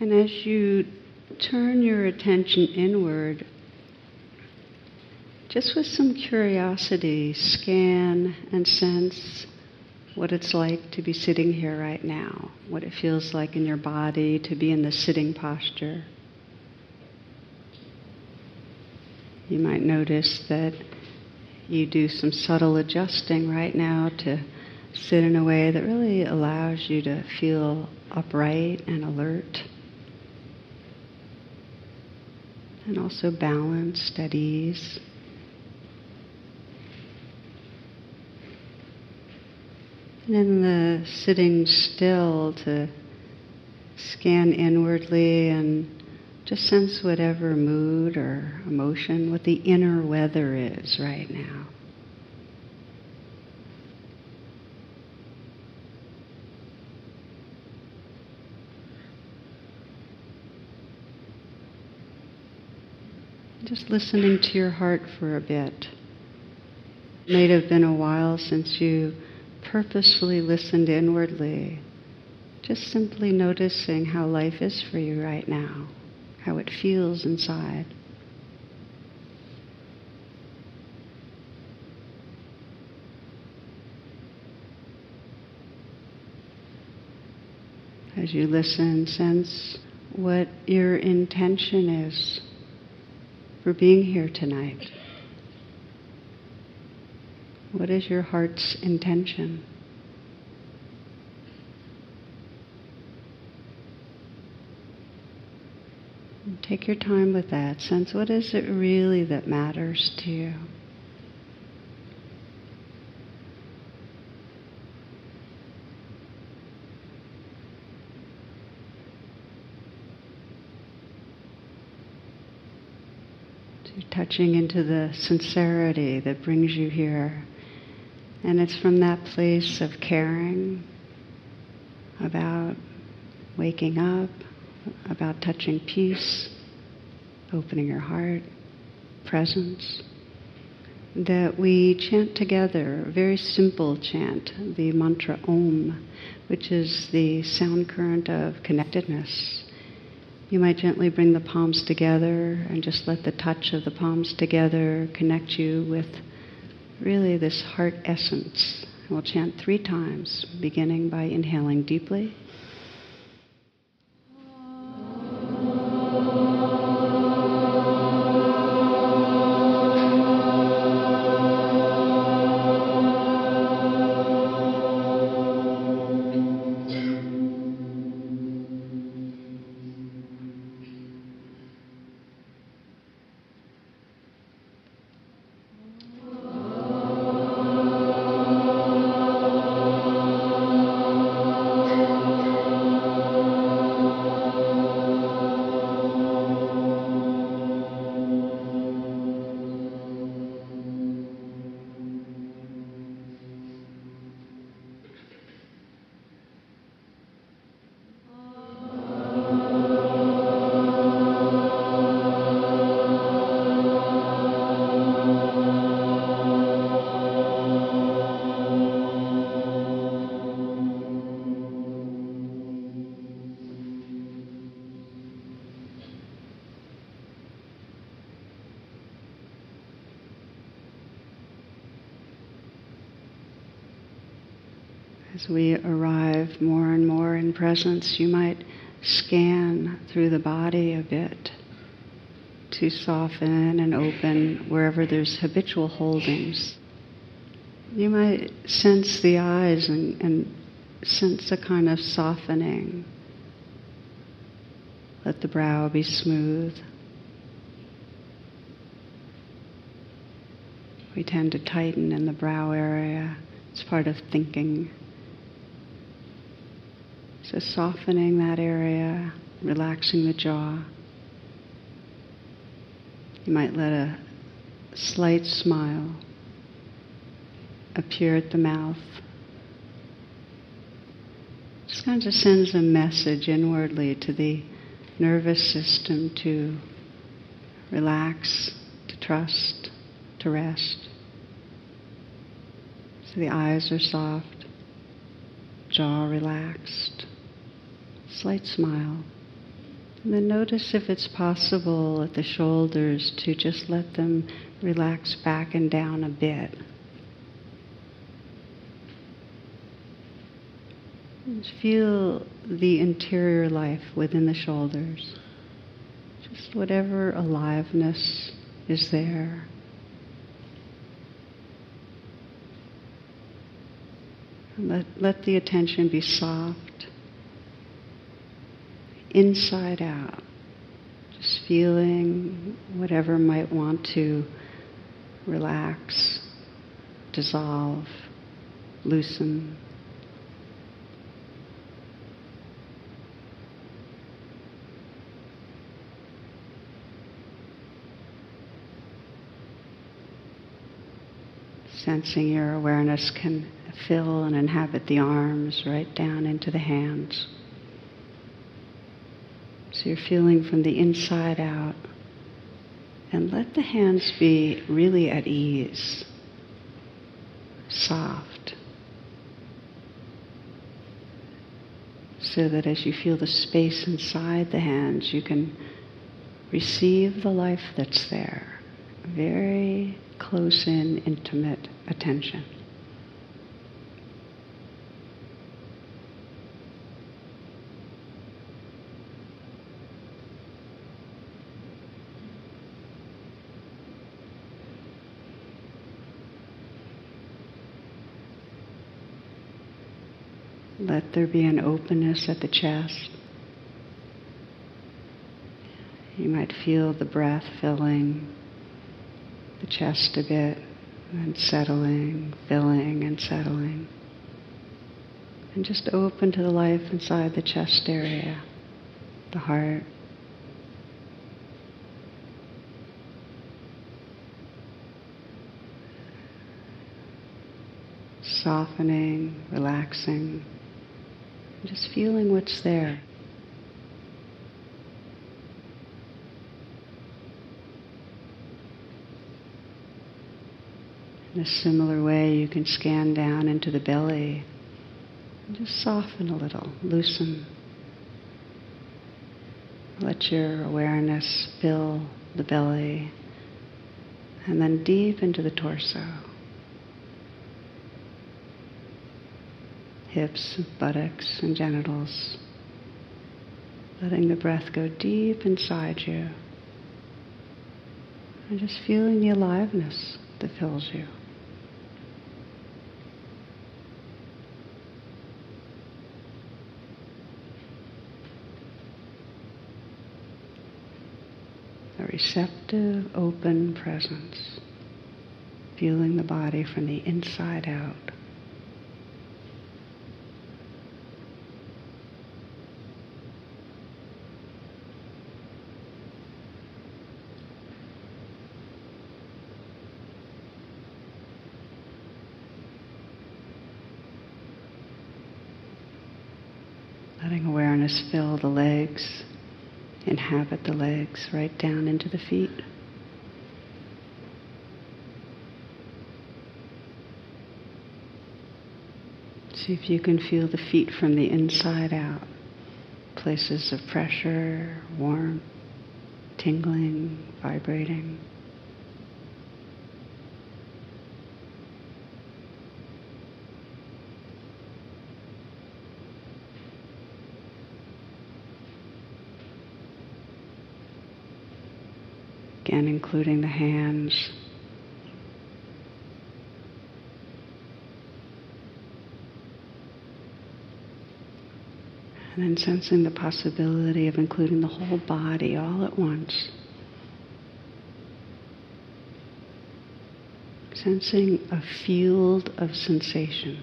And as you turn your attention inward, just with some curiosity, scan and sense what it's like to be sitting here right now, what it feels like in your body to be in the sitting posture. You might notice that you do some subtle adjusting right now to sit in a way that really allows you to feel upright and alert. And also balanced at ease. And in the sitting still to scan inwardly and just sense whatever mood or emotion, what the inner weather is right now. Just listening to your heart for a bit. It may have been a while since you purposefully listened inwardly. Just simply noticing how life is for you right now how it feels inside. As you listen, sense what your intention is for being here tonight. What is your heart's intention? Take your time with that. Sense what is it really that matters to you. Touching into the sincerity that brings you here. And it's from that place of caring about waking up, about touching peace, opening your heart, presence, that we chant together a very simple chant, the mantra Om, which is the sound current of connectedness. You might gently bring the palms together and just let the touch of the palms together connect you with really this heart essence. We'll chant three times, beginning by inhaling deeply. We arrive more and more in presence, you might scan through the body a bit to soften and open wherever there's habitual holdings. You might sense the eyes and, and sense a kind of softening. Let the brow be smooth. We tend to tighten in the brow area. It's part of thinking. So softening that area, relaxing the jaw. You might let a slight smile appear at the mouth. Just kind of sends a message inwardly to the nervous system to relax, to trust, to rest. So the eyes are soft, jaw relaxed slight smile. And then notice if it's possible at the shoulders to just let them relax back and down a bit. Just feel the interior life within the shoulders. Just whatever aliveness is there. Let, let the attention be soft, inside out. Just feeling whatever might want to relax, dissolve, loosen. Sensing your awareness can fill and inhabit the arms right down into the hands. So you're feeling from the inside out. And let the hands be really at ease, soft. So that as you feel the space inside the hands, you can receive the life that's there. Very close in, intimate attention. Let there be an openness at the chest. You might feel the breath filling the chest a bit and settling, filling and settling. And just open to the life inside the chest area, the heart. Softening, relaxing. Just feeling what's there. In a similar way, you can scan down into the belly and just soften a little, loosen. Let your awareness fill the belly and then deep into the torso. Hips, buttocks, and genitals. Letting the breath go deep inside you. And just feeling the aliveness that fills you. A receptive, open presence. Feeling the body from the inside out. Letting awareness fill the legs, inhabit the legs right down into the feet. See if you can feel the feet from the inside out. Places of pressure, warmth, tingling, vibrating. Again, including the hands. And then sensing the possibility of including the whole body all at once. Sensing a field of sensation.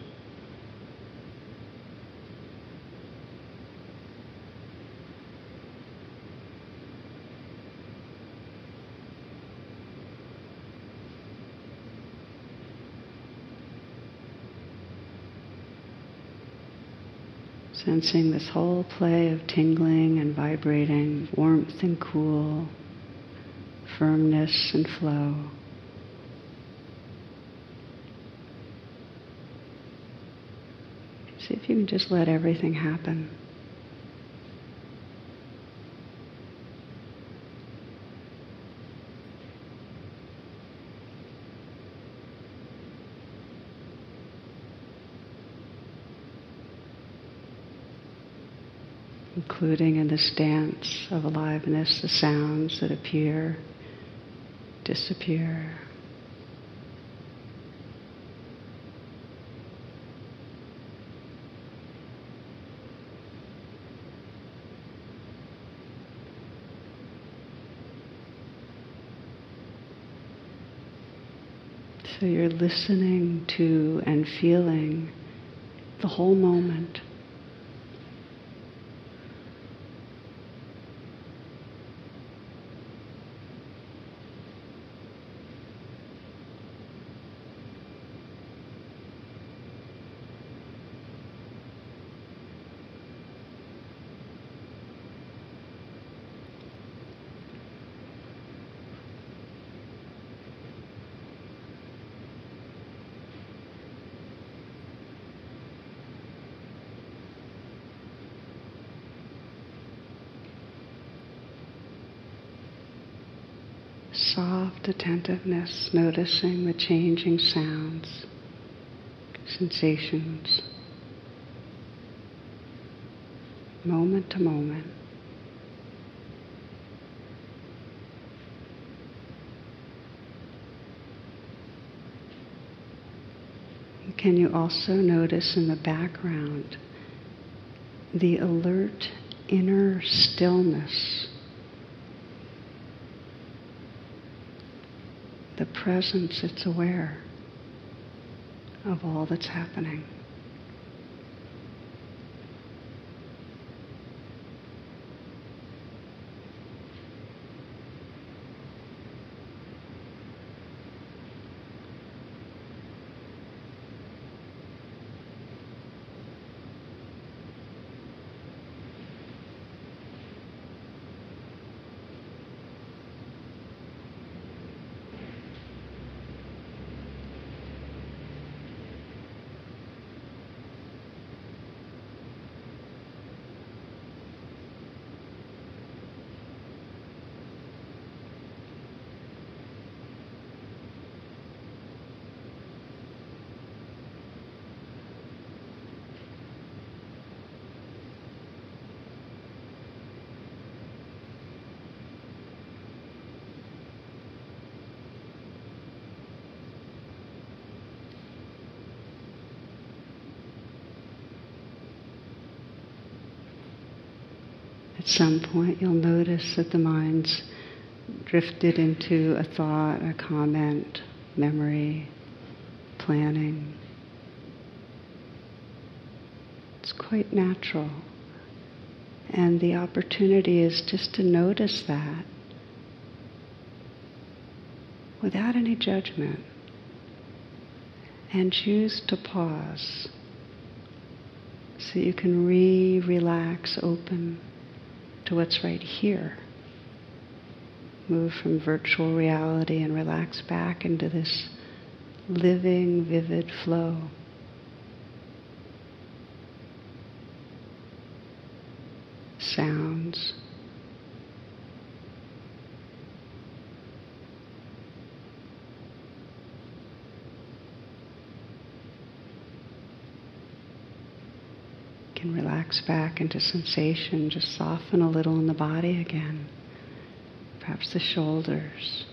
Sensing this whole play of tingling and vibrating, warmth and cool, firmness and flow. See if you can just let everything happen. Including in this dance of aliveness the sounds that appear, disappear. So you're listening to and feeling the whole moment. Soft attentiveness, noticing the changing sounds, sensations, moment to moment. Can you also notice in the background the alert inner stillness the presence, it's aware of all that's happening. At some point, you'll notice that the mind's drifted into a thought, a comment, memory, planning. It's quite natural. And the opportunity is just to notice that without any judgment and choose to pause so you can re relax, open to what's right here. Move from virtual reality and relax back into this living, vivid flow. Sounds. Can relax back into sensation, just soften a little in the body again. Perhaps the shoulders,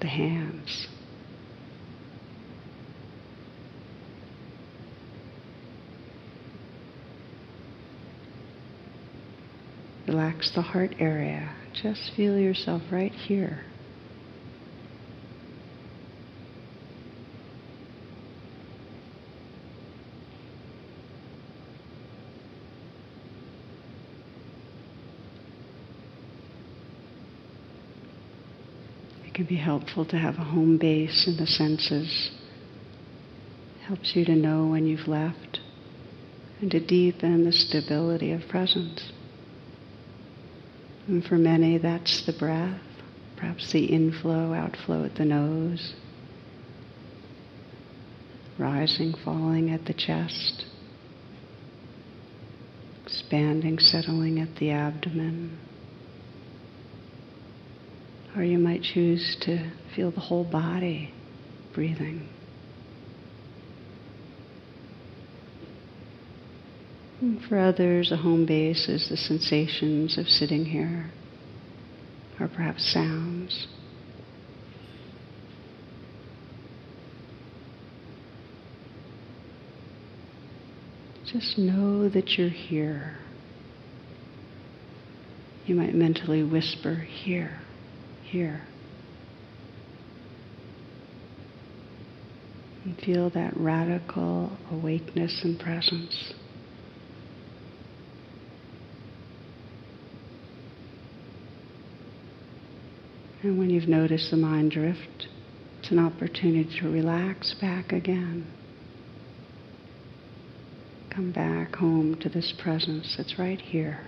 the hands. Relax the heart area. Just feel yourself right here. Can be helpful to have a home base in the senses. Helps you to know when you've left and to deepen the stability of presence. And for many, that's the breath, perhaps the inflow, outflow at the nose, rising, falling at the chest, expanding, settling at the abdomen. Or you might choose to feel the whole body breathing. For others, a home base is the sensations of sitting here, or perhaps sounds. Just know that you're here. You might mentally whisper, here, here. And feel that radical awakeness and presence. And when you've noticed the mind drift, it's an opportunity to relax back again. Come back home to this presence that's right here.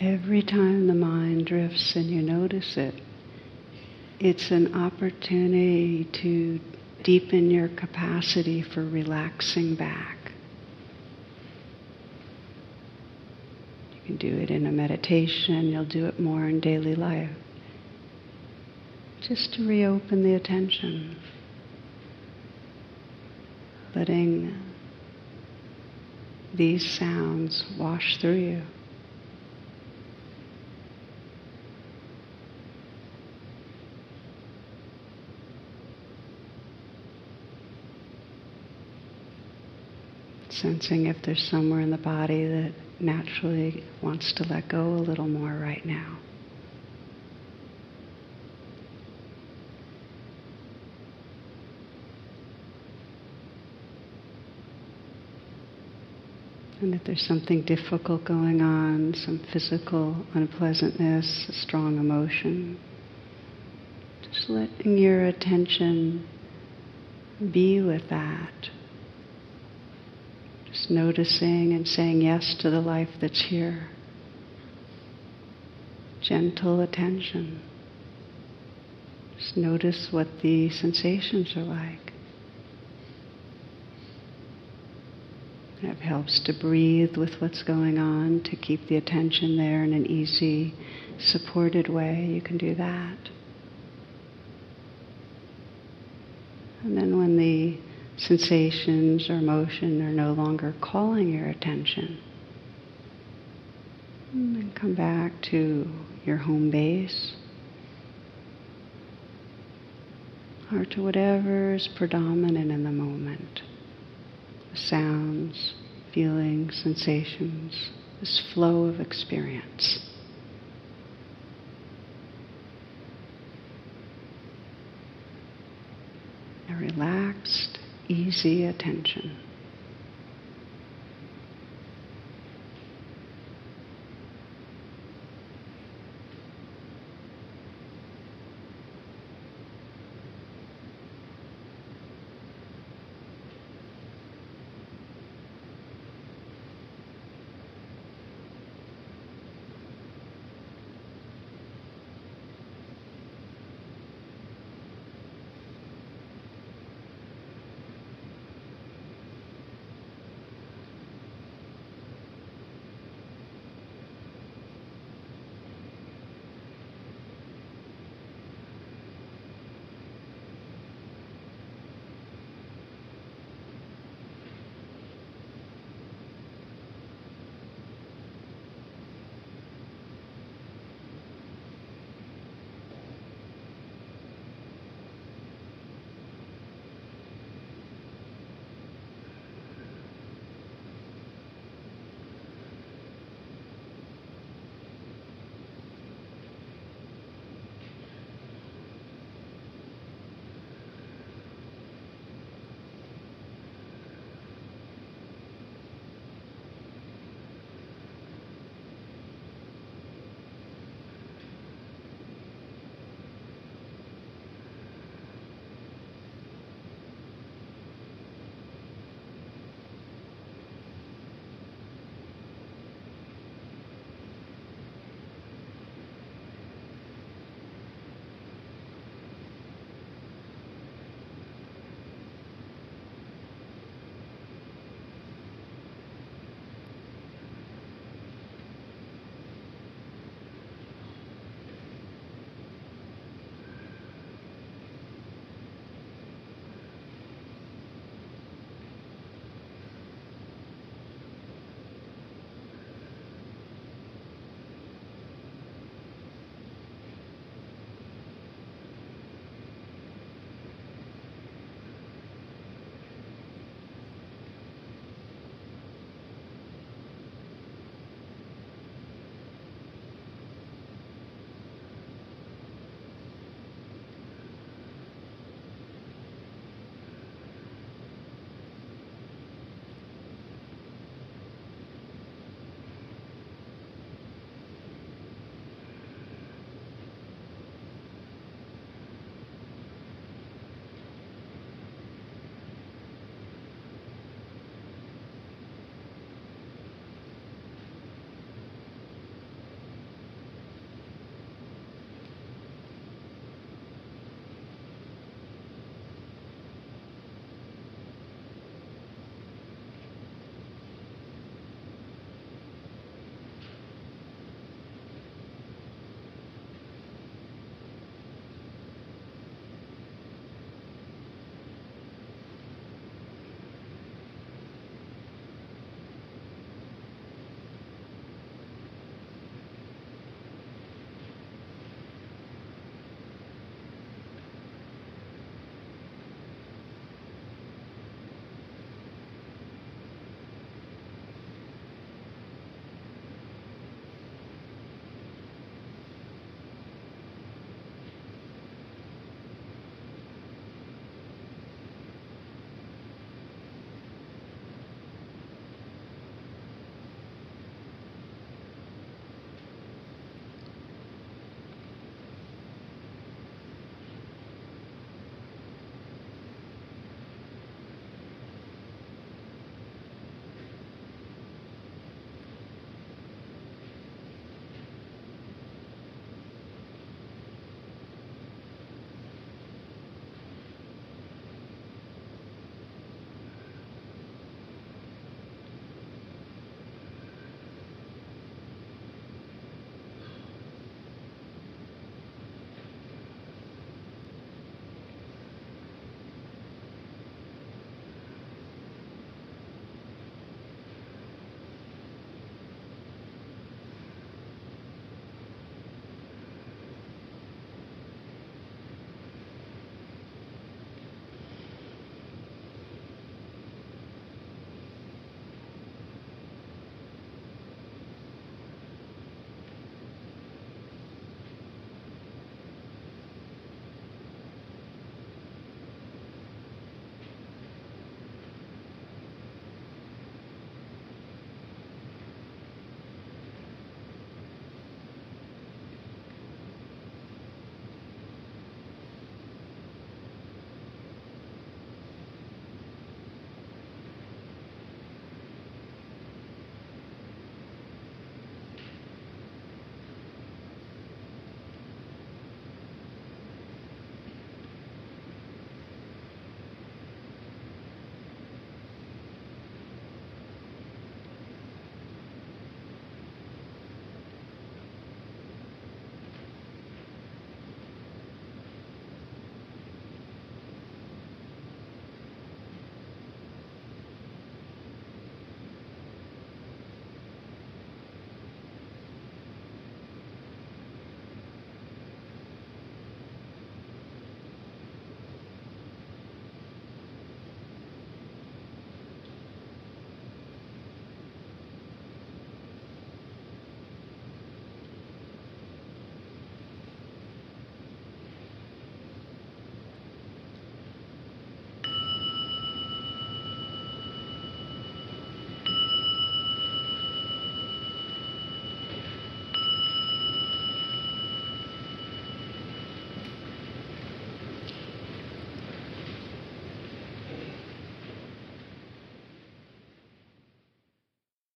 Every time the mind drifts and you notice it, it's an opportunity to deepen your capacity for relaxing back. You can do it in a meditation, you'll do it more in daily life. Just to reopen the attention, letting these sounds wash through you. Sensing if there's somewhere in the body that naturally wants to let go a little more right now. And if there's something difficult going on, some physical unpleasantness, a strong emotion, just letting your attention be with that noticing and saying yes to the life that's here. gentle attention. Just notice what the sensations are like. It helps to breathe with what's going on, to keep the attention there in an easy, supported way. You can do that. And then sensations or emotion are no longer calling your attention, and come back to your home base or to whatever is predominant in the moment. The sounds, feelings, sensations, this flow of experience. A relaxed, easy attention.